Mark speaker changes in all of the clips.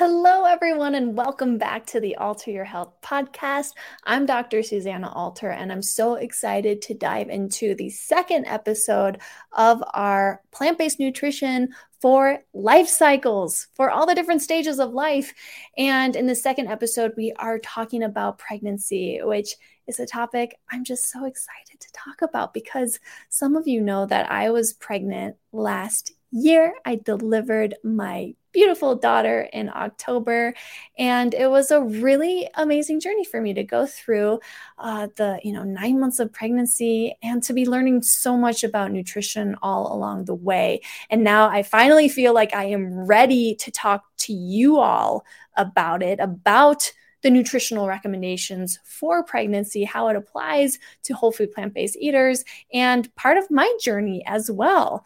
Speaker 1: Hello, everyone, and welcome back to the Alter Your Health podcast. I'm Dr. Susanna Alter, and I'm so excited to dive into the second episode of our plant based nutrition for life cycles, for all the different stages of life. And in the second episode, we are talking about pregnancy, which is a topic I'm just so excited to talk about because some of you know that I was pregnant last year. I delivered my beautiful daughter in October. And it was a really amazing journey for me to go through uh, the, you know, nine months of pregnancy and to be learning so much about nutrition all along the way. And now I finally feel like I am ready to talk to you all about it, about the nutritional recommendations for pregnancy, how it applies to whole food plant based eaters, and part of my journey as well.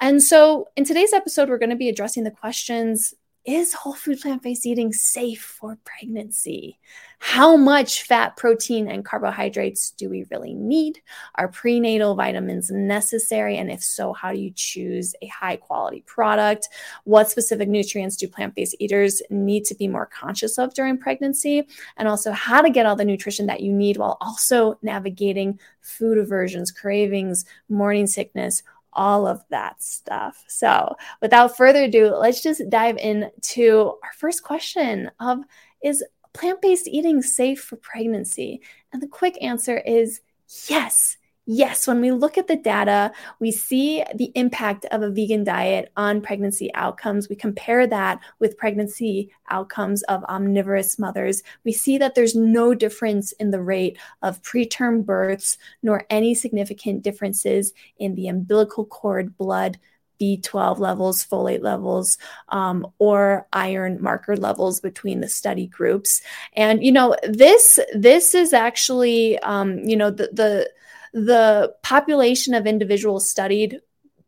Speaker 1: And so, in today's episode, we're going to be addressing the questions is whole food plant based eating safe for pregnancy? How much fat, protein, and carbohydrates do we really need? Are prenatal vitamins necessary? And if so, how do you choose a high quality product? What specific nutrients do plant based eaters need to be more conscious of during pregnancy? And also, how to get all the nutrition that you need while also navigating food aversions, cravings, morning sickness, all of that stuff. So, without further ado, let's just dive into our first question of is plant-based eating safe for pregnancy? And the quick answer is yes. Yes, when we look at the data, we see the impact of a vegan diet on pregnancy outcomes. We compare that with pregnancy outcomes of omnivorous mothers. We see that there's no difference in the rate of preterm births, nor any significant differences in the umbilical cord blood B12 levels, folate levels, um, or iron marker levels between the study groups. And you know this this is actually um, you know the the the population of individuals studied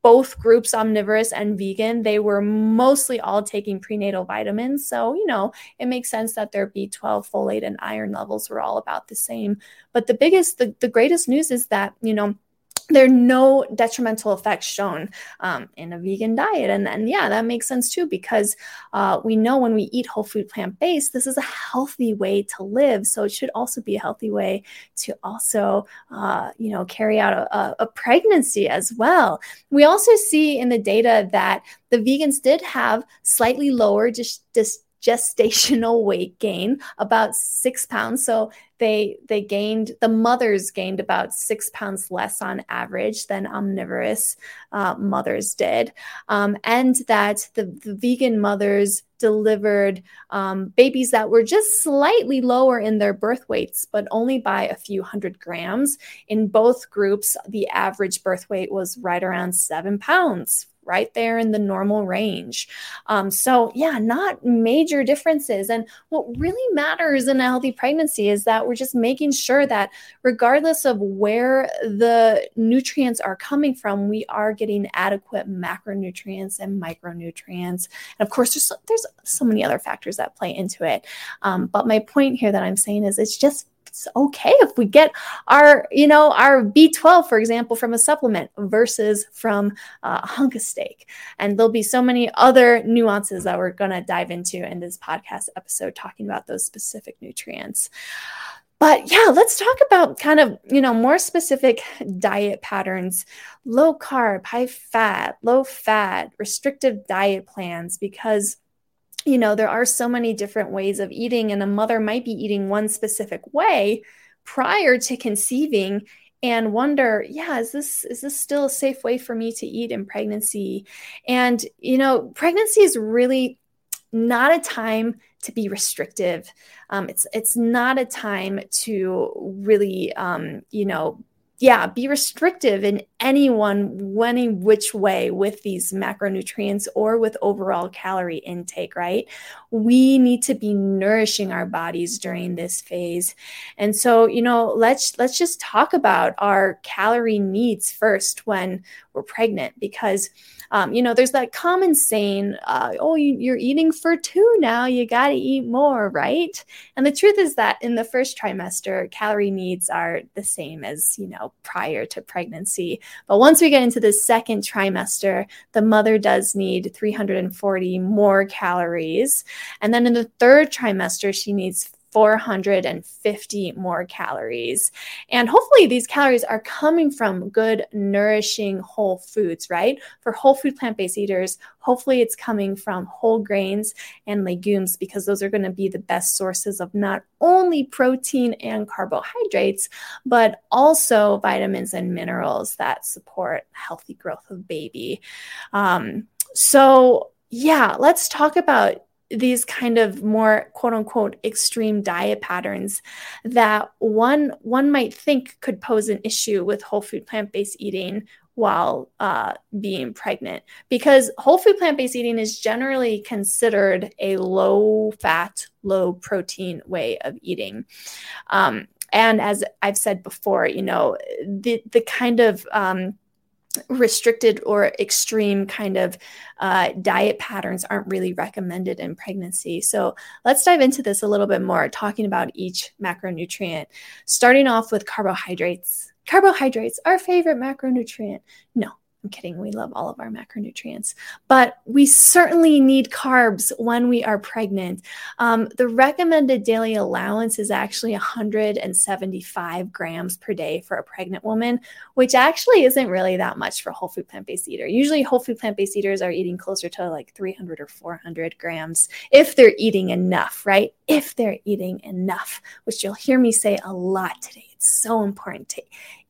Speaker 1: both groups omnivorous and vegan they were mostly all taking prenatal vitamins. So you know it makes sense that their b12 folate and iron levels were all about the same. But the biggest the, the greatest news is that you know there are no detrimental effects shown um, in a vegan diet. And then, yeah, that makes sense too, because uh, we know when we eat whole food plant based, this is a healthy way to live. So it should also be a healthy way to also, uh, you know, carry out a, a, pregnancy as well. We also see in the data that the vegans did have slightly lower just, just gestational weight gain about six pounds. So they they gained the mothers gained about six pounds less on average than omnivorous uh, mothers did. Um, and that the, the, vegan mothers delivered um, babies that were just slightly lower in their birth weights but only by a few hundred grams. In both groups the average birth weight was right around seven pounds right there in the normal range. Um, so, yeah, not major differences. And what really matters in a healthy pregnancy is that we're just making sure that regardless of where the nutrients are coming from, we are getting adequate macronutrients and micronutrients. And of course, there's, there's so many other factors that play into it. Um, but my point here that I'm saying is it's just it's okay if we get our, you know, our B12, for example, from a supplement versus from a hunk of steak. And there'll be so many other nuances that we're going to dive into in this podcast episode, talking about those specific nutrients. But yeah, let's talk about kind of, you know, more specific diet patterns, low carb, high fat, low fat, restrictive diet plans, because you know, there are so many different ways of eating, and a mother might be eating one specific way prior to conceiving and wonder yeah is this is this still a safe way for me to eat in pregnancy? And you know pregnancy is really not a time to be restrictive. Um, it's it's not a time to really um, you know yeah, be restrictive in any one, any which way with these macronutrients or with overall calorie intake, right? We need to be nourishing our bodies during this phase. And so, you know, let's let's just talk about our calorie needs first when we're pregnant because um, you know, there's that common saying, uh, oh, you, are eating for two now, you got to eat more, right? And the truth is that in the first trimester, calorie needs are the same as, you know, prior to pregnancy. But once we get into the second trimester, the mother does need 340 more calories. And then in the third trimester, she needs 450 more calories. And hopefully, these calories are coming from good, nourishing whole foods, right? For whole food plant based eaters, hopefully it's coming from whole grains and legumes because those are going to be the best sources of not only protein and carbohydrates, but also vitamins and minerals that support healthy growth of baby. Um, so, yeah, let's talk about these kind of more quote unquote extreme diet patterns that one one might think could pose an issue with whole food plant-based eating while uh, being pregnant. Because whole food plant-based eating is generally considered a low fat low protein way of eating. Um, and as i've said before you know the the kind of um, restricted or extreme kind of uh, diet patterns aren't really recommended in pregnancy. So let's dive into this a little bit more, talking about each macronutrient, starting off with carbohydrates. Carbohydrates, our favorite macronutrient. No, I'm kidding. We love all of our macronutrients, but we certainly need carbs when we are pregnant. Um, the recommended daily allowance is actually 175 grams per day for a pregnant woman, which actually isn't really that much for a whole food plant based eater. Usually, whole food plant based eaters are eating closer to like 300 or 400 grams if they're eating enough, right? If they're eating enough, which you'll hear me say a lot today. It's so important to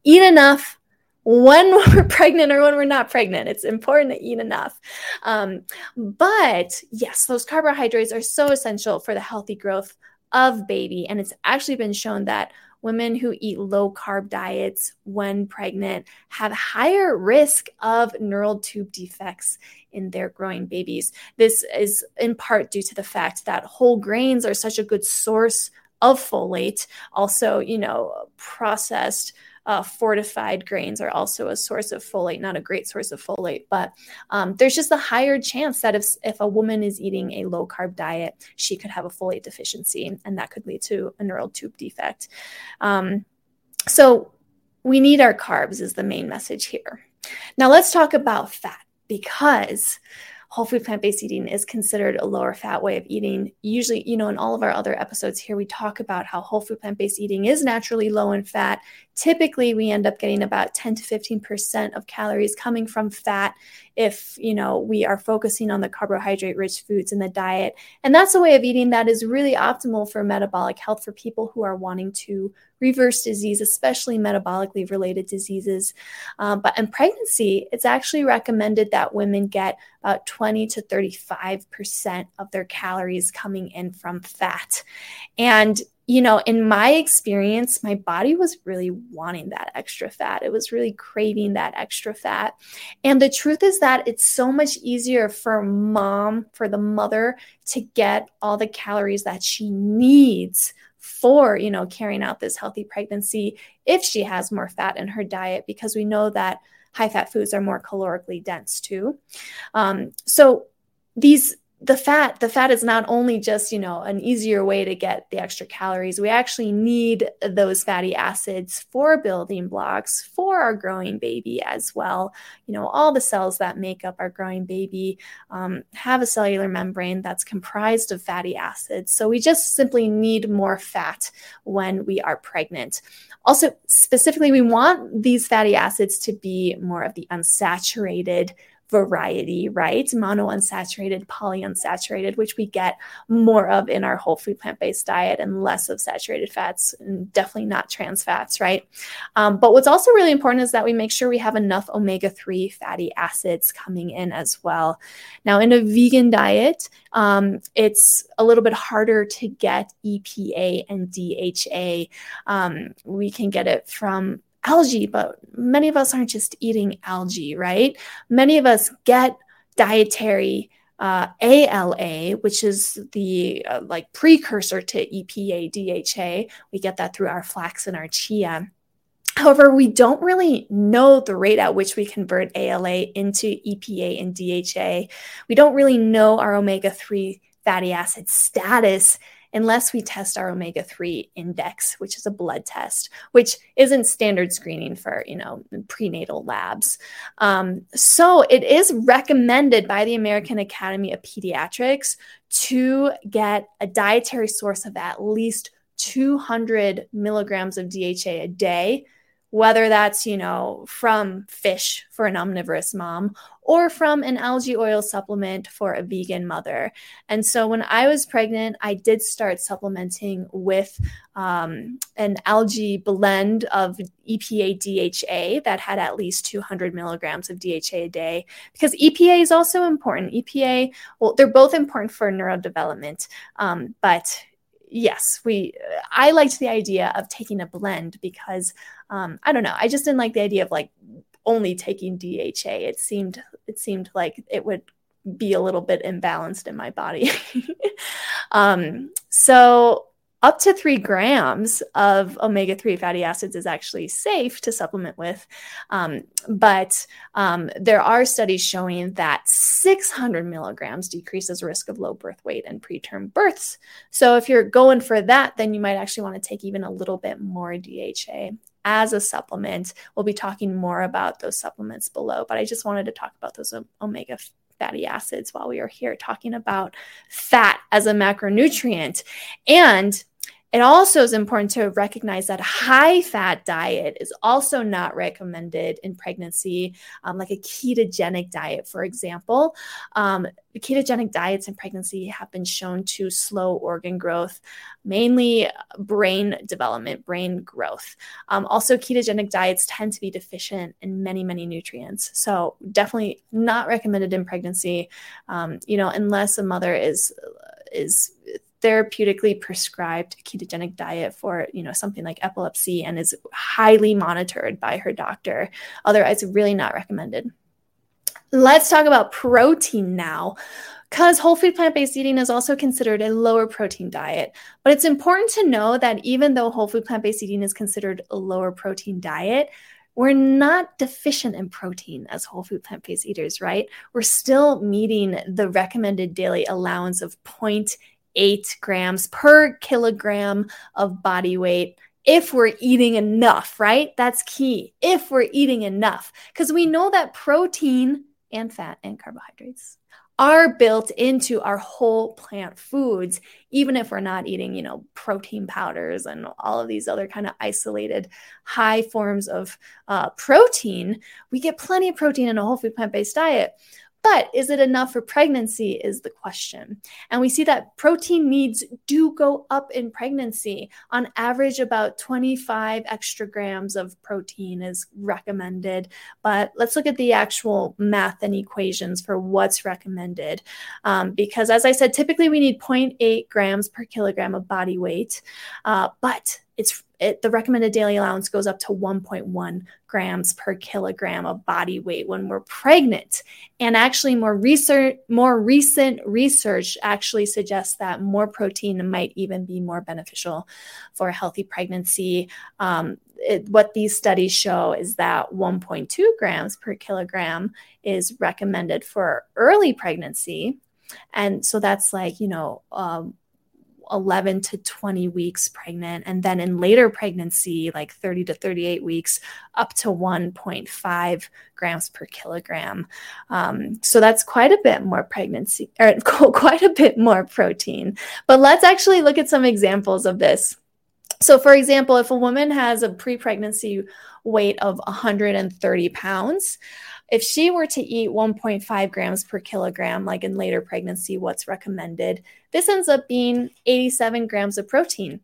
Speaker 1: eat enough when we're pregnant or when we're not pregnant. It's important to eat enough. Um, but yes, those carbohydrates are so essential for the healthy growth of baby. And it's actually been shown that women who eat low carb diets when pregnant have higher risk of neural tube defects in their growing babies. This is in part due to the fact that whole grains are such a good source of folate. Also, you know, processed uh, fortified grains are also a source of folate, not a great source of folate, but um, there's just a higher chance that if, if a woman is eating a low carb diet, she could have a folate deficiency, and that could lead to a neural tube defect. Um, so we need our carbs, is the main message here. Now let's talk about fat because whole food plant based eating is considered a lower fat way of eating. Usually, you know, in all of our other episodes here, we talk about how whole food plant based eating is naturally low in fat. Typically, we end up getting about 10 to 15% of calories coming from fat if, you know, we are focusing on the carbohydrate rich foods in the diet. And that's a way of eating that is really optimal for metabolic health for people who are wanting to reverse disease, especially metabolically related diseases. Um, but in pregnancy, it's actually recommended that women get about 20 to 35% of their calories coming in from fat. And you know, in my experience, my body was really wanting that extra fat. It was really craving that extra fat. And the truth is that it's so much easier for mom, for the mother to get all the calories that she needs for you know carrying out this healthy pregnancy if she has more fat in her diet because we know that high fat foods are more calorically dense too um, so these the fat the fat is not only just you know an easier way to get the extra calories. We actually need those fatty acids for building blocks for our growing baby as well. You know all the cells that make up our growing baby um, have a cellular membrane that's comprised of fatty acids. So we just simply need more fat when we are pregnant. Also specifically we want these fatty acids to be more of the unsaturated variety, right? Monounsaturated, polyunsaturated, which we get more of in our whole food plant based diet and less of saturated fats, and definitely not trans fats, right? Um, but what's also really important is that we make sure we have enough omega 3 fatty acids coming in as well. Now, in a vegan diet, um, it's a little bit harder to get EPA and DHA. Um, we can get it from algae, but many of us aren't just eating algae, right? Many of us get dietary uh, ALA, which is the uh, like precursor to EPA DHA. We get that through our flax and our chia. However, we don't really know the rate at which we convert ALA into EPA and DHA. We don't really know our omega 3 fatty acid status unless we test our omega 3 index, which is a blood test, which isn't standard screening for, you know, prenatal labs. Um, so it is recommended by the American Academy of Pediatrics to get a dietary source of at least 200 milligrams of DHA a day whether that's, you know, from fish for an omnivorous mom or from an algae oil supplement for a vegan mother. And so when I was pregnant, I did start supplementing with um, an algae blend of EPA DHA that had at least 200 milligrams of DHA a day because EPA is also important. EPA, well, they're both important for neurodevelopment, um, but yes, we. I liked the idea of taking a blend because um, I don't know. I just didn't like the idea of like only taking DHA. It seemed it seemed like it would be a little bit imbalanced in my body. um, so up to three grams of omega 3 fatty acids is actually safe to supplement with. Um, but um, there are studies showing that 600 milligrams decreases risk of low birth weight and preterm births. So if you're going for that, then you might actually want to take even a little bit more DHA as a supplement. We'll be talking more about those supplements below, but I just wanted to talk about those omega fatty acids while we are here talking about fat as a macronutrient. And it also is important to recognize that a high fat diet is also not recommended in pregnancy, um, like a ketogenic diet, for example. Um, ketogenic diets in pregnancy have been shown to slow organ growth, mainly brain development, brain growth. Um, also, ketogenic diets tend to be deficient in many, many nutrients. So, definitely not recommended in pregnancy, um, you know, unless a mother is is therapeutically prescribed ketogenic diet for you know something like epilepsy and is highly monitored by her doctor otherwise really not recommended let's talk about protein now because whole food plant based eating is also considered a lower protein diet. But it's important to know that even though whole food plant based eating is considered a lower protein diet, we're not deficient in protein as whole food plant based eaters, right? We're still meeting the recommended daily allowance of 0.8 eight grams per kilogram of body weight if we're eating enough, right? That's key. If we're eating enough, because we know that protein and fat and carbohydrates are built into our whole plant foods, even if we're not eating, you know, protein powders and all of these other kind of isolated high forms of uh, protein. We get plenty of protein in a whole food plant based diet. But is it enough for pregnancy is the question. And we see that protein needs do go up in pregnancy. On average, about 25 extra grams of protein is recommended. But let's look at the actual math and equations for what's recommended. Um, because as I said, typically we need 0.8 grams per kilogram of body weight. Uh, but it's it, the recommended daily allowance goes up to 1.1 grams per kilogram of body weight when we're pregnant. And actually, more research, more recent research actually suggests that more protein might even be more beneficial for a healthy pregnancy. Um, it, what these studies show is that 1.2 grams per kilogram is recommended for early pregnancy and so that's like, you know, um, 11 to 20 weeks pregnant. And then in later pregnancy, like 30 to 38 weeks, up to 1.5 grams per kilogram. Um, so that's quite a bit more pregnancy, or quite a bit more protein. But let's actually look at some examples of this. So, for example, if a woman has a pre pregnancy weight of 130 pounds, if she were to eat 1.5 grams per kilogram, like in later pregnancy, what's recommended, this ends up being 87 grams of protein.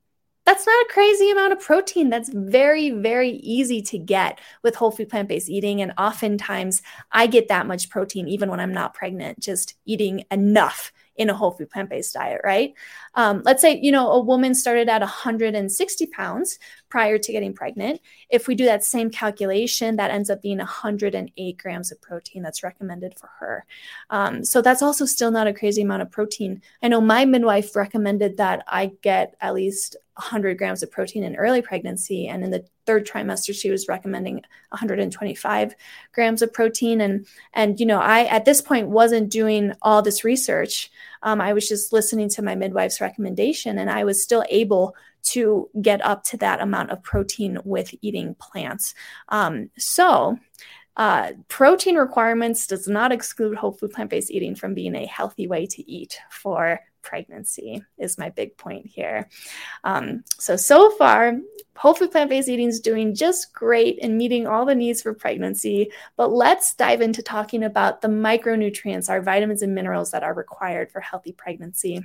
Speaker 1: That's not a crazy amount of protein. That's very, very easy to get with whole food plant based eating. And oftentimes I get that much protein even when I'm not pregnant, just eating enough in a whole food plant based diet, right? Um, let's say, you know, a woman started at 160 pounds prior to getting pregnant. If we do that same calculation, that ends up being 108 grams of protein that's recommended for her. Um, so that's also still not a crazy amount of protein. I know my midwife recommended that I get at least 100 grams of protein in early pregnancy. And in the third trimester, she was recommending 125 grams of protein. And, and you know, I at this point wasn't doing all this research. Um, I was just listening to my midwife's recommendation, and I was still able to get up to that amount of protein with eating plants. Um, so, uh, protein requirements does not exclude whole food plant based eating from being a healthy way to eat for pregnancy is my big point here. Um, so, so far, whole food plant based eating is doing just great in meeting all the needs for pregnancy. But let's dive into talking about the micronutrients, our vitamins and minerals that are required for healthy pregnancy.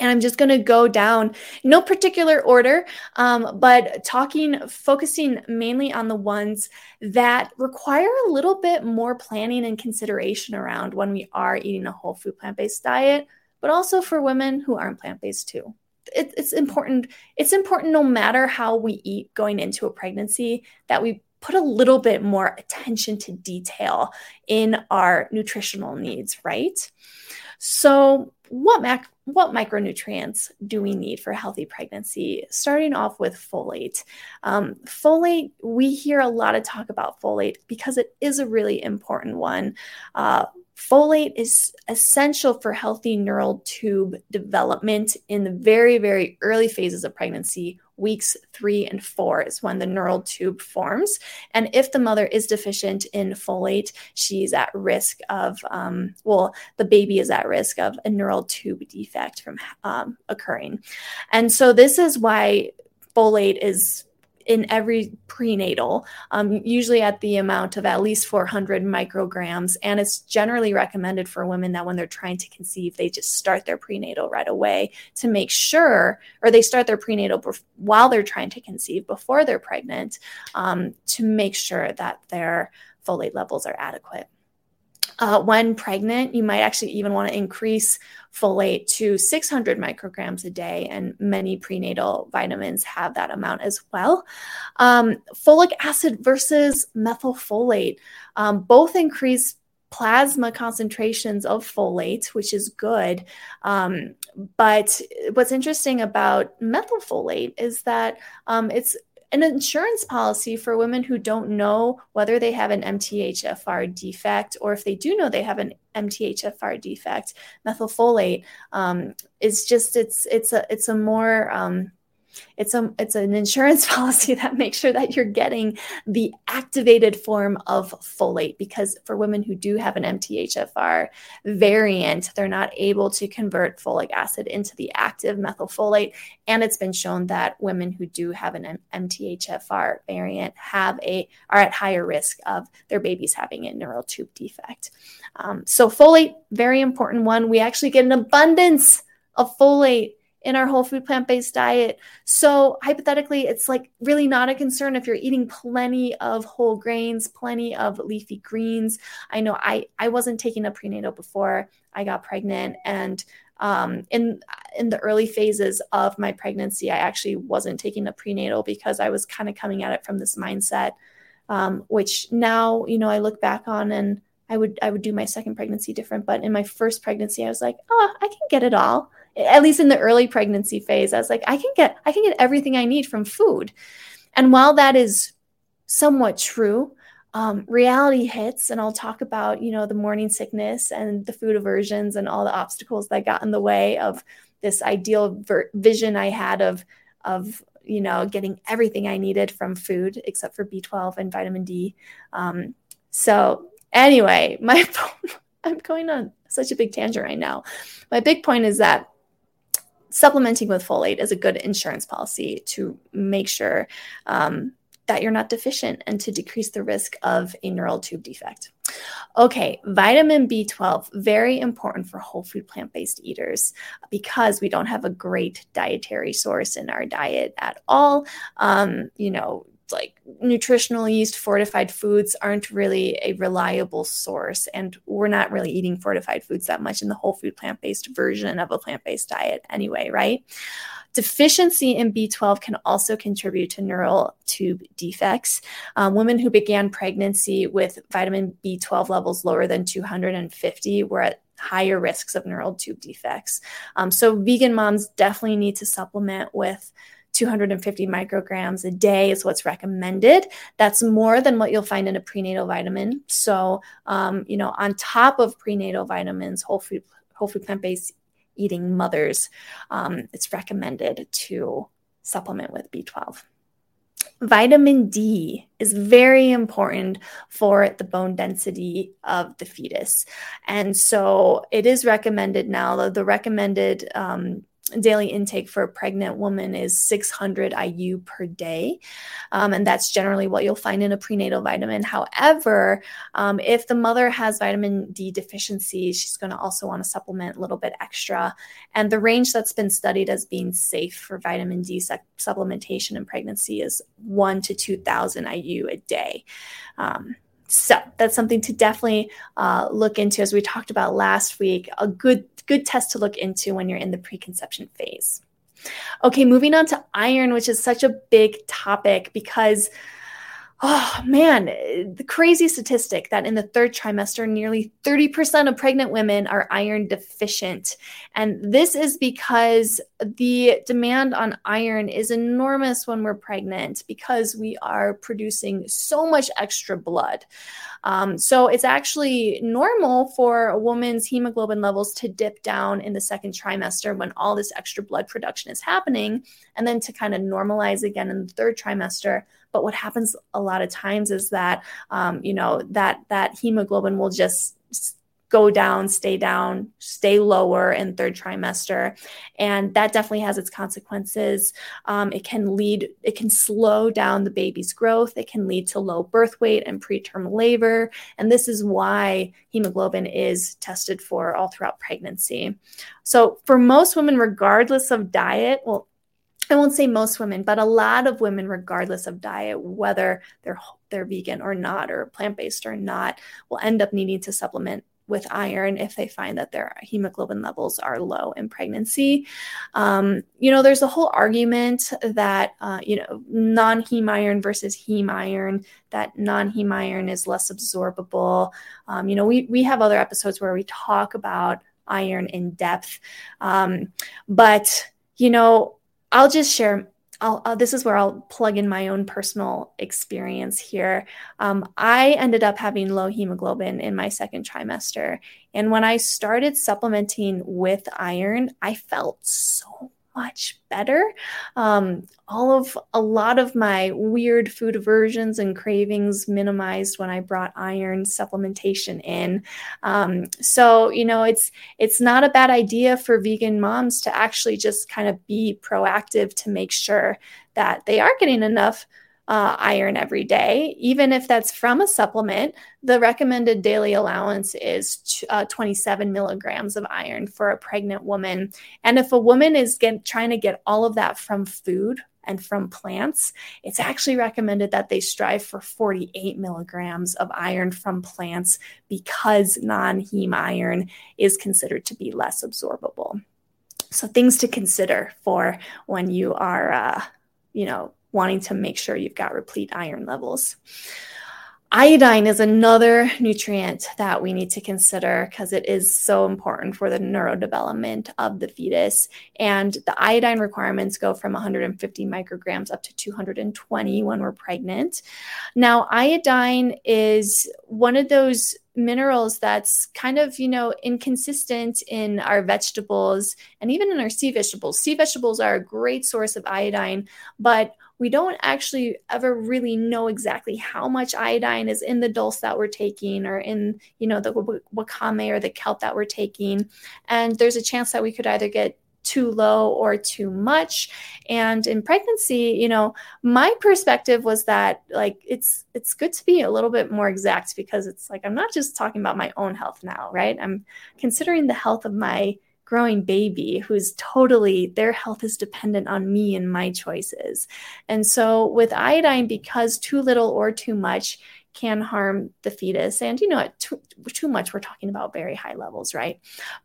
Speaker 1: And I'm just going to go down, no particular order, um, but talking, focusing mainly on the ones that require a little bit more planning and consideration around when we are eating a whole food plant based diet but also for women who aren't plant based too. It, it's important. It's important no matter how we eat going into a pregnancy that we put a little bit more attention to detail in our nutritional needs, right? So, what mac- what micronutrients do we need for healthy pregnancy? Starting off with folate. Um, folate, we hear a lot of talk about folate because it is a really important one. Uh, Folate is essential for healthy neural tube development in the very, very early phases of pregnancy. Weeks three and four is when the neural tube forms. And if the mother is deficient in folate, she's at risk of, um, well, the baby is at risk of a neural tube defect from um, occurring. And so, this is why folate is in every prenatal, um, usually at the amount of at least 400 micrograms. And it's generally recommended for women that when they're trying to conceive, they just start their prenatal right away to make sure, or they start their prenatal bef- while they're trying to conceive before they're pregnant um, to make sure that their folate levels are adequate. Uh, when pregnant, you might actually even want to increase folate to 600 micrograms a day, and many prenatal vitamins have that amount as well. Um, folic acid versus methylfolate, um, both increase plasma concentrations of folate, which is good. Um, but what's interesting about methylfolate is that um, it's an insurance policy for women who don't know whether they have an MTHFR defect or if they do know they have an MTHFR defect. Methylfolate um, is just it's it's a it's a more um, it's a it's an insurance policy that makes sure that you're getting the activated form of folate because for women who do have an MTHFR variant, they're not able to convert folic acid into the active methylfolate. And it's been shown that women who do have an MTHFR variant have a are at higher risk of their babies having a neural tube defect. Um, so folate, very important one. We actually get an abundance of folate in our whole food plant based diet. So, hypothetically, it's like really not a concern if you're eating plenty of whole grains, plenty of leafy greens. I know I, I wasn't taking a prenatal before I got pregnant. And um, in in the early phases of my pregnancy, I actually wasn't taking a prenatal because I was kind of coming at it from this mindset, um, which now you know I look back on and I would I would do my second pregnancy different. But in my first pregnancy, I was like, oh, I can get it all at least in the early pregnancy phase, I was like, I can get I can get everything I need from food. And while that is somewhat true, um, reality hits and I'll talk about, you know, the morning sickness and the food aversions and all the obstacles that got in the way of this ideal ver- vision I had of, of, you know, getting everything I needed from food except for B12 and vitamin D. Um, so anyway, my, I'm going on such a big tangent right now. My big point is that supplementing with folate is a good insurance policy to make sure um, that you're not deficient and to decrease the risk of a neural tube defect. Okay, vitamin B12, very important for whole food plant based eaters because we don't have a great dietary source in our diet at all. Um, you know, like nutritional yeast fortified foods aren't really a reliable source and we're not really eating fortified foods that much in the whole food plant-based version of a plant-based diet anyway right? Deficiency in b12 can also contribute to neural tube defects. Um, women who began pregnancy with vitamin b12 levels lower than 250 were at higher risks of neural tube defects. Um, so vegan moms definitely need to supplement with 250 micrograms a day is what's recommended. That's more than what you'll find in a prenatal vitamin. So, um, you know, on top of prenatal vitamins, whole food, whole food plant based eating mothers, um, it's recommended to supplement with B12. Vitamin D is very important for the bone density of the fetus. And so it is recommended now, the, the recommended um, daily intake for a pregnant woman is 600 IU per day. Um, and that's generally what you'll find in a prenatal vitamin. However, um, if the mother has vitamin D deficiency, she's going to also want to supplement a little bit extra. And the range that's been studied as being safe for vitamin D su- supplementation in pregnancy is 1 to 2,000 IU a day. Um, so that's something to definitely uh, look into, as we talked about last week. A good good test to look into when you're in the preconception phase. Okay, moving on to iron, which is such a big topic because oh man, the crazy statistic that in the third trimester, nearly 30% of pregnant women are iron deficient. And this is because the demand on iron is enormous when we're pregnant because we are producing so much extra blood. Um, so it's actually normal for a woman's hemoglobin levels to dip down in the second trimester when all this extra blood production is happening, and then to kind of normalize again in the third trimester but what happens a lot of times is that, um, you know, that that hemoglobin will just go down, stay down, stay lower in third trimester. And that definitely has its consequences. Um, it can lead, it can slow down the baby's growth. It can lead to low birth weight and preterm labor. And this is why hemoglobin is tested for all throughout pregnancy. So for most women, regardless of diet, well, I won't say most women, but a lot of women, regardless of diet, whether they're they're vegan or not, or plant based or not, will end up needing to supplement with iron if they find that their hemoglobin levels are low in pregnancy. Um, you know, there's a whole argument that uh, you know non-heme iron versus heme iron. That non-heme iron is less absorbable. Um, you know, we we have other episodes where we talk about iron in depth, um, but you know I'll just share. I'll, this is where I'll plug in my own personal experience here. Um, I ended up having low hemoglobin in my second trimester. And when I started supplementing with iron, I felt so much better. Um, all of a lot of my weird food aversions and cravings minimized when I brought iron supplementation in. Um, so you know, it's it's not a bad idea for vegan moms to actually just kind of be proactive to make sure that they are getting enough uh, iron every day, even if that's from a supplement. The recommended daily allowance is uh, 27 milligrams of iron for a pregnant woman. And if a woman is get, trying to get all of that from food, and from plants, it's actually recommended that they strive for 48 milligrams of iron from plants because non heme iron is considered to be less absorbable. So, things to consider for when you are, uh, you know, wanting to make sure you've got replete iron levels. Iodine is another nutrient that we need to consider because it is so important for the neurodevelopment of the fetus. And the iodine requirements go from 150 micrograms up to 220 when we're pregnant. Now, iodine is one of those minerals that's kind of, you know, inconsistent in our vegetables and even in our sea vegetables. Sea vegetables are a great source of iodine, but we don't actually ever really know exactly how much iodine is in the dulse that we're taking or in, you know, the wakame or the kelp that we're taking. And there's a chance that we could either get too low or too much and in pregnancy you know my perspective was that like it's it's good to be a little bit more exact because it's like i'm not just talking about my own health now right i'm considering the health of my growing baby who's totally their health is dependent on me and my choices. And so with iodine because too little or too much can harm the fetus and you know too, too much we're talking about very high levels, right?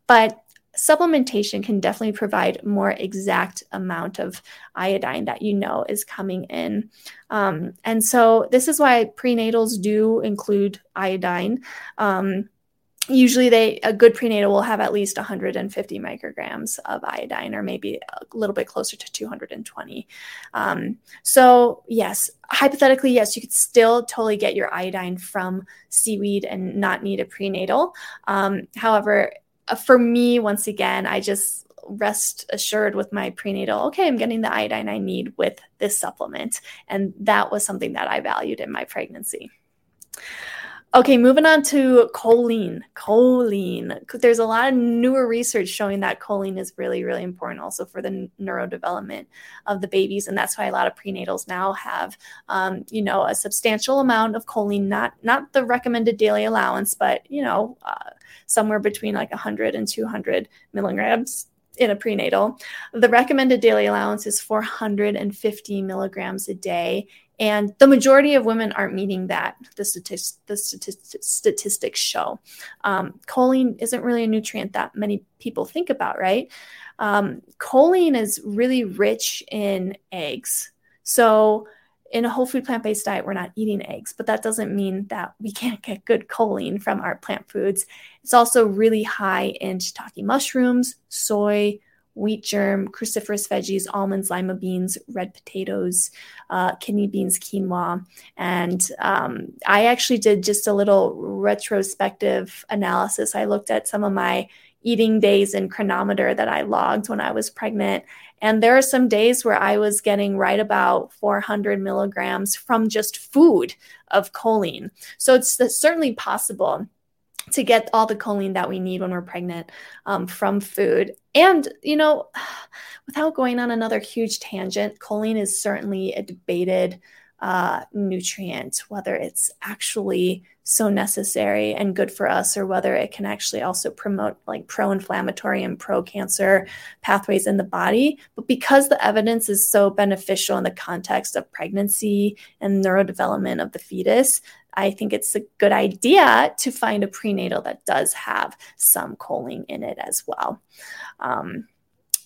Speaker 1: But supplementation can definitely provide more exact amount of iodine that you know is coming in um, and so this is why prenatals do include iodine um, usually they a good prenatal will have at least 150 micrograms of iodine or maybe a little bit closer to 220 um, so yes hypothetically yes you could still totally get your iodine from seaweed and not need a prenatal. Um, however uh, for me once again i just rest assured with my prenatal okay i'm getting the iodine i need with this supplement. And that was something that i valued in my pregnancy Okay, moving on to choline. Choline. There's a lot of newer research showing that choline is really, really important also for the neurodevelopment of the babies, and that's why a lot of prenatals now have, um, you know, a substantial amount of choline. Not not the recommended daily allowance, but you know, uh, somewhere between like 100 and 200 milligrams in a prenatal. The recommended daily allowance is 450 milligrams a day, and the majority of women aren't meeting that, the, the statist- statistics show. Um, choline isn't really a nutrient that many people think about, right? Um, choline is really rich in eggs. So, in a whole food plant based diet, we're not eating eggs, but that doesn't mean that we can't get good choline from our plant foods. It's also really high in shiitake mushrooms, soy, wheat germ, cruciferous veggies, almonds, lima beans, red potatoes, uh, kidney beans, quinoa. And um, I actually did just a little retrospective analysis. I looked at some of my eating days in Cronometer that I logged when I was pregnant. And there are some days where I was getting right about 400 milligrams from just food of choline. So it's certainly possible to get all the choline that we need when we're pregnant um, from food. And, you know, without going on another huge tangent, choline is certainly a debated uh, nutrient, whether it's actually so necessary and good for us, or whether it can actually also promote like pro inflammatory and pro cancer pathways in the body. But because the evidence is so beneficial in the context of pregnancy and neurodevelopment of the fetus, I think it's a good idea to find a prenatal that does have some choline in it as well. Um,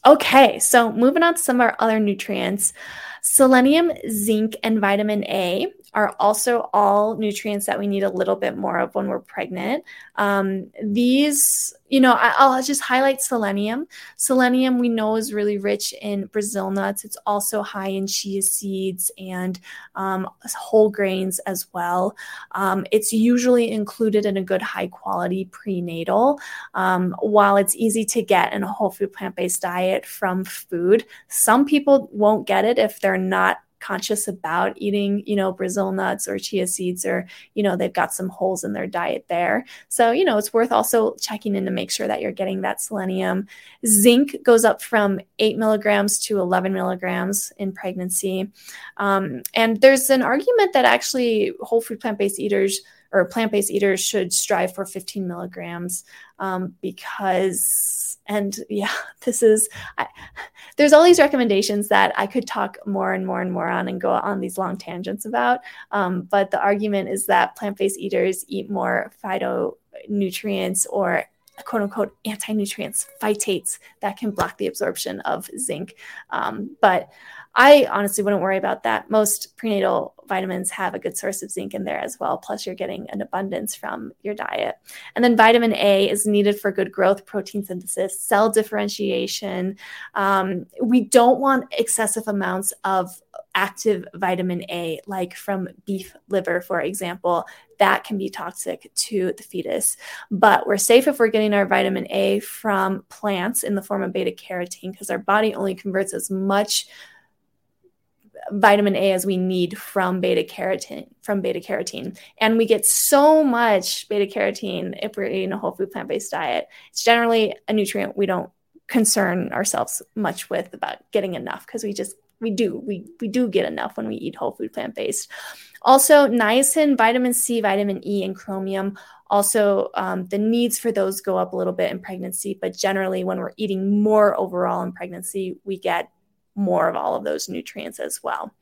Speaker 1: okay, so moving on to some of our other nutrients. Selenium, zinc, and vitamin A are also all nutrients that we need a little bit more of when we're pregnant. Um, these, you know, I, will just highlight selenium. Selenium we know is really rich in Brazil nuts. It's also high in chia seeds and um, whole grains as well. Um, it's usually included in a good high quality prenatal. Um, while it's easy to get in a whole food plant based diet from food, some people won't get it if they're not conscious about eating, you know, Brazil nuts or chia seeds, or, you know, they've got some holes in their diet there. So, you know, it's worth also checking in to make sure that you're getting that selenium. Zinc goes up from eight milligrams to 11 milligrams in pregnancy. Um, and there's an argument that actually whole food plant based eaters or plant based eaters should strive for 15 milligrams um, because, and yeah, this is, I, there's all these recommendations that I could talk more and more and more on and go on these long tangents about. Um, but the argument is that plant based eaters eat more phytonutrients or quote unquote anti nutrients, phytates that can block the absorption of zinc. Um, but I honestly wouldn't worry about that. Most prenatal vitamins have a good source of zinc in there as well. Plus, you're getting an abundance from your diet. And then vitamin A is needed for good growth, protein synthesis, cell differentiation. Um, we don't want excessive amounts of active vitamin A, like from beef liver, for example, that can be toxic to the fetus. But we're safe if we're getting our vitamin A from plants in the form of beta carotene because our body only converts as much vitamin A as we need from beta carotene from beta carotene. And we get so much beta carotene if we're eating a whole food plant-based diet. It's generally a nutrient we don't concern ourselves much with about getting enough because we just we do we we do get enough when we eat whole food plant based also niacin vitamin c vitamin e and chromium. Also um, the needs for those go up a little bit in pregnancy but generally when we're eating more overall in pregnancy we get more of all of those nutrients as well.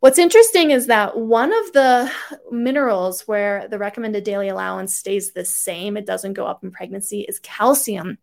Speaker 1: What's interesting is that one of the minerals where the recommended daily allowance stays the same, it doesn't go up in pregnancy, is calcium.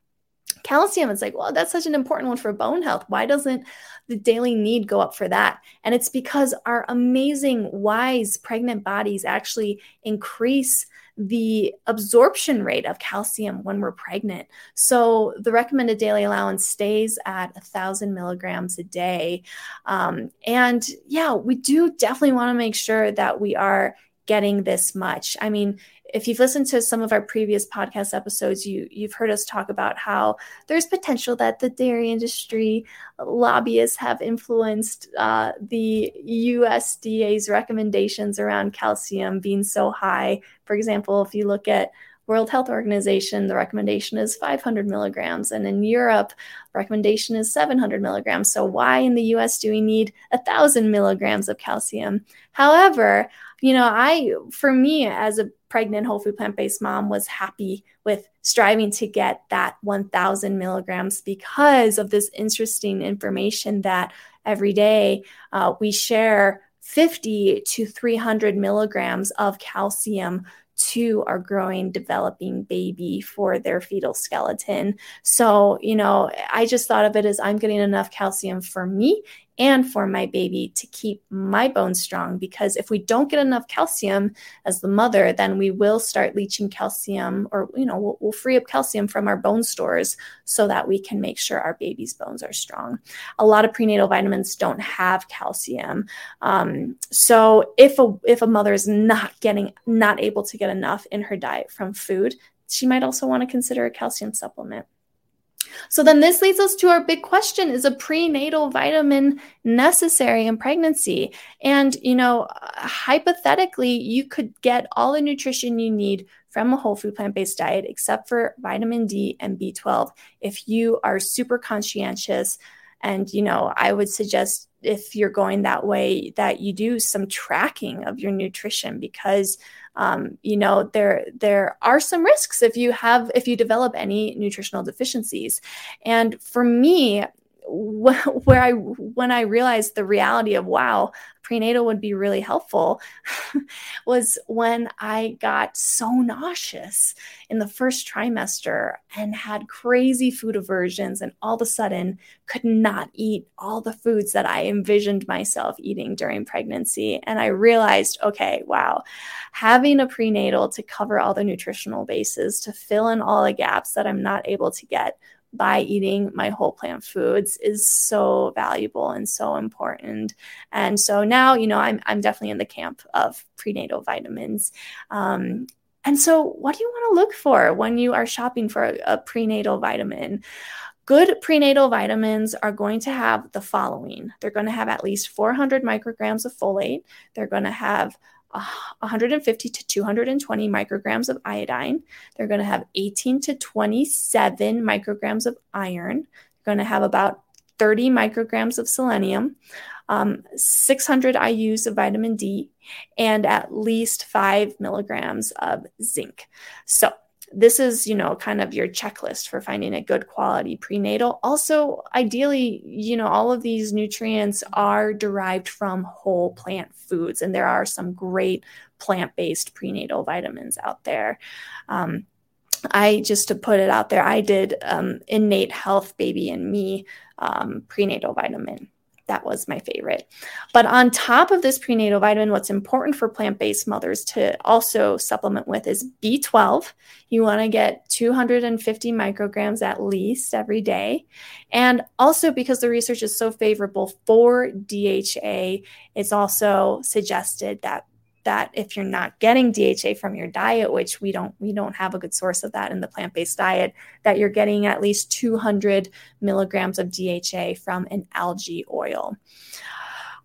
Speaker 1: Calcium it's like well that's such an important one for bone health. Why doesn't the daily need go up for that? And it's because our amazing wise pregnant bodies actually increase the absorption rate of calcium when we're pregnant. So the recommended daily allowance stays at a thousand milligrams a day. Um, and yeah we do definitely want to make sure that we are getting this much. I mean if you've listened to some of our previous podcast episodes, you you've heard us talk about how there's potential that the dairy industry lobbyists have influenced uh, the USDA's recommendations around calcium being so high. For example, if you look at World Health Organization, the recommendation is 500 milligrams, and in Europe, recommendation is 700 milligrams. So why in the U.S. do we need thousand milligrams of calcium? However, you know, I for me as a pregnant whole food plant based mom was happy with striving to get that 1000 milligrams because of this interesting information that every day uh, we share 50 to 300 milligrams of calcium to our growing, developing baby for their fetal skeleton. So, you know, I just thought of it as I'm getting enough calcium for me and for my baby to keep my bones strong. Because if we don't get enough calcium as the mother, then we will start leaching calcium or, you know, we'll, we'll, free up calcium from our bone stores so that we can make sure our baby's bones are strong. A lot of prenatal vitamins don't have calcium. Um, so if a, if a mother is not getting, not able to get enough in her diet from food, she might also want to consider a calcium supplement. So then this leads us to our big question is a prenatal vitamin necessary in pregnancy? And, you know, hypothetically, you could get all the nutrition you need from a whole food plant based diet except for vitamin D and B12 if you are super conscientious. And, you know, I would suggest if you're going that way that you do some tracking of your nutrition because um, you know there there are some risks if you have if you develop any nutritional deficiencies. And for me where I when I realized the reality of wow, prenatal would be really helpful was when I got so nauseous in the first trimester and had crazy food aversions and all of a sudden could not eat all the foods that I envisioned myself eating during pregnancy. And I realized okay, wow, having a prenatal to cover all the nutritional bases to fill in all the gaps that I'm not able to get by eating my whole plant foods is so valuable and so important. And so now, you know, I'm, I'm definitely in the camp of prenatal vitamins. Um, and so, what do you want to look for when you are shopping for a, a prenatal vitamin? Good prenatal vitamins are going to have the following they're going to have at least 400 micrograms of folate, they're going to have 150 to 220 micrograms of iodine. They're going to have 18 to 27 micrograms of iron. They're going to have about 30 micrograms of selenium, um, 600 IUs of vitamin D, and at least five milligrams of zinc. So, this is, you know, kind of your checklist for finding a good quality prenatal. Also, ideally, you know, all of these nutrients are derived from whole plant foods, and there are some great plant based prenatal vitamins out there. Um, I just to put it out there, I did um, innate health baby and me um, prenatal vitamin that was my favorite. But on top of this prenatal vitamin, what's important for plant based mothers to also supplement with is B12. You want to get 250 micrograms at least every day. And also, because the research is so favorable for DHA, it's also suggested that that if you're not getting DHA from your diet, which we don't we don't have a good source of that in the plant-based diet, that you're getting at least 200 milligrams of DHA from an algae oil.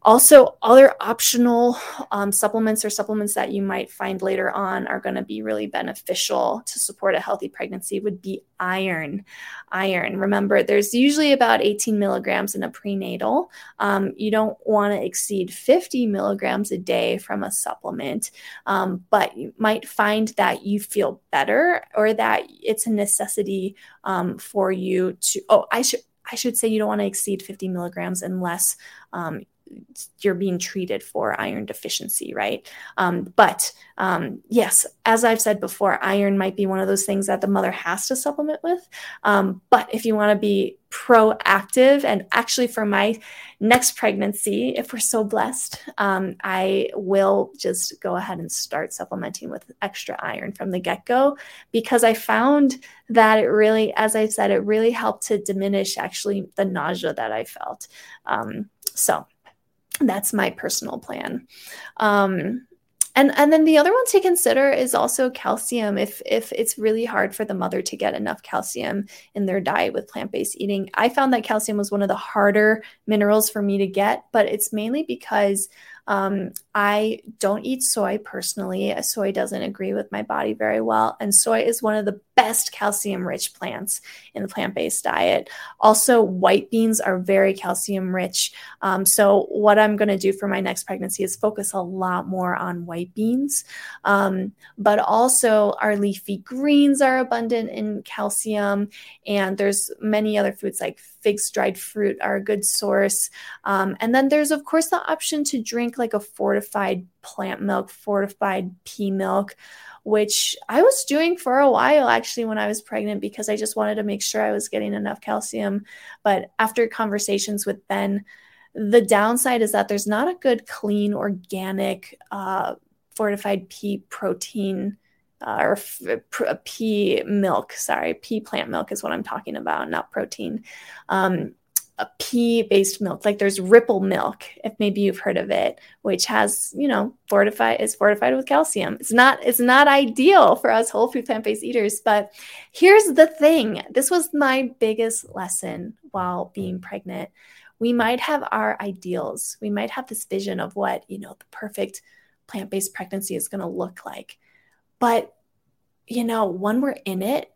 Speaker 1: Also, other optional um, supplements or supplements that you might find later on are going to be really beneficial to support a healthy pregnancy would be iron. Iron. Remember, there's usually about 18 milligrams in a prenatal. Um, you don't want to exceed 50 milligrams a day from a supplement, um, but you might find that you feel better or that it's a necessity um, for you to. Oh, I should. I should say you don't want to exceed 50 milligrams unless um, you're being treated for iron deficiency, right? Um, but um, yes, as I've said before, iron might be one of those things that the mother has to supplement with. Um, but if you want to be proactive, and actually for my next pregnancy, if we're so blessed, um, I will just go ahead and start supplementing with extra iron from the get go because I found that it really, as I said, it really helped to diminish actually the nausea that I felt. Um, so, that's my personal plan. Um, and and then the other one to consider is also calcium. If if it's really hard for the mother to get enough calcium in their diet with plant based eating, I found that calcium was one of the harder minerals for me to get, but it's mainly because um, I don't eat soy personally. Soy doesn't agree with my body very well. And soy is one of the best calcium rich plants in the plant based diet. Also, white beans are very calcium rich. Um, so, what I'm going to do for my next pregnancy is focus a lot more on white beans. Um, but also, our leafy greens are abundant in calcium. And there's many other foods like figs, dried fruit are a good source. Um, and then there's, of course, the option to drink like a fortified plant milk, fortified pea milk, which I was doing for a while actually when I was pregnant because I just wanted to make sure I was getting enough calcium. But after conversations with Ben, the downside is that there's not a good, clean, organic, uh, fortified pea protein uh, or f- pea milk. Sorry, pea plant milk is what I'm talking about, not protein. Um, a pea based milk like there's ripple milk if maybe you've heard of it which has you know fortified is fortified with calcium it's not it's not ideal for us whole food plant-based eaters but here's the thing this was my biggest lesson while being pregnant we might have our ideals we might have this vision of what you know the perfect plant-based pregnancy is going to look like but you know when we're in it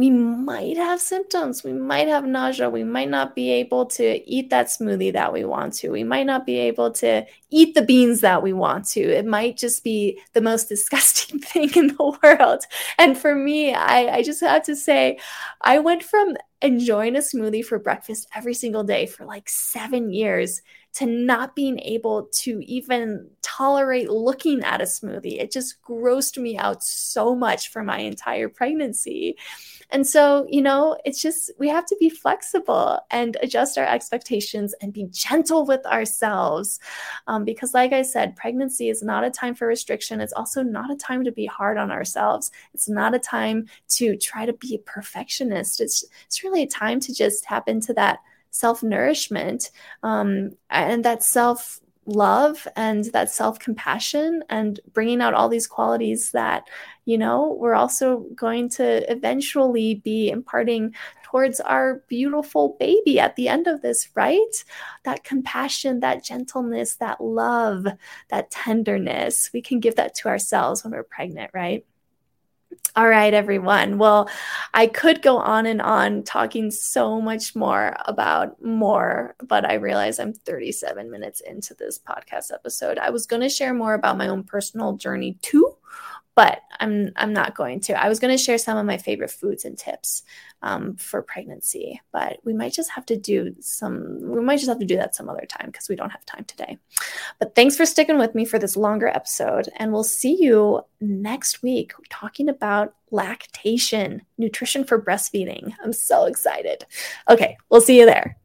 Speaker 1: we might have symptoms. We might have nausea. We might not be able to eat that smoothie that we want to. We might not be able to eat the beans that we want to. It might just be the most disgusting thing in the world. And for me, I, I just have to say, I went from enjoying a smoothie for breakfast every single day for like seven years to not being able to even tolerate looking at a smoothie. It just grossed me out so much for my entire pregnancy. And so, you know, it's just we have to be flexible and adjust our expectations and be gentle with ourselves. Um, because, like I said, pregnancy is not a time for restriction. It's also not a time to be hard on ourselves. It's not a time to try to be a perfectionist. It's, it's really a time to just tap into that self nourishment um, and that self love and that self compassion and bringing out all these qualities that, you know, we're also going to eventually be imparting towards our beautiful baby at the end of this, right? That compassion, that gentleness, that love, that tenderness, we can give that to ourselves when we're pregnant, right? All right, everyone. Well, I could go on and on talking so much more about more, but I realize I'm 37 minutes into this podcast episode. I was going to share more about my own personal journey too, but I'm I'm not going to. I was going to share some of my favorite foods and tips um, for pregnancy, but we might just have to do some. We might just have to do that some other time because we don't have time today. But thanks for sticking with me for this longer episode, and we'll see you next week talking about lactation, nutrition for breastfeeding. I'm so excited. Okay, we'll see you there.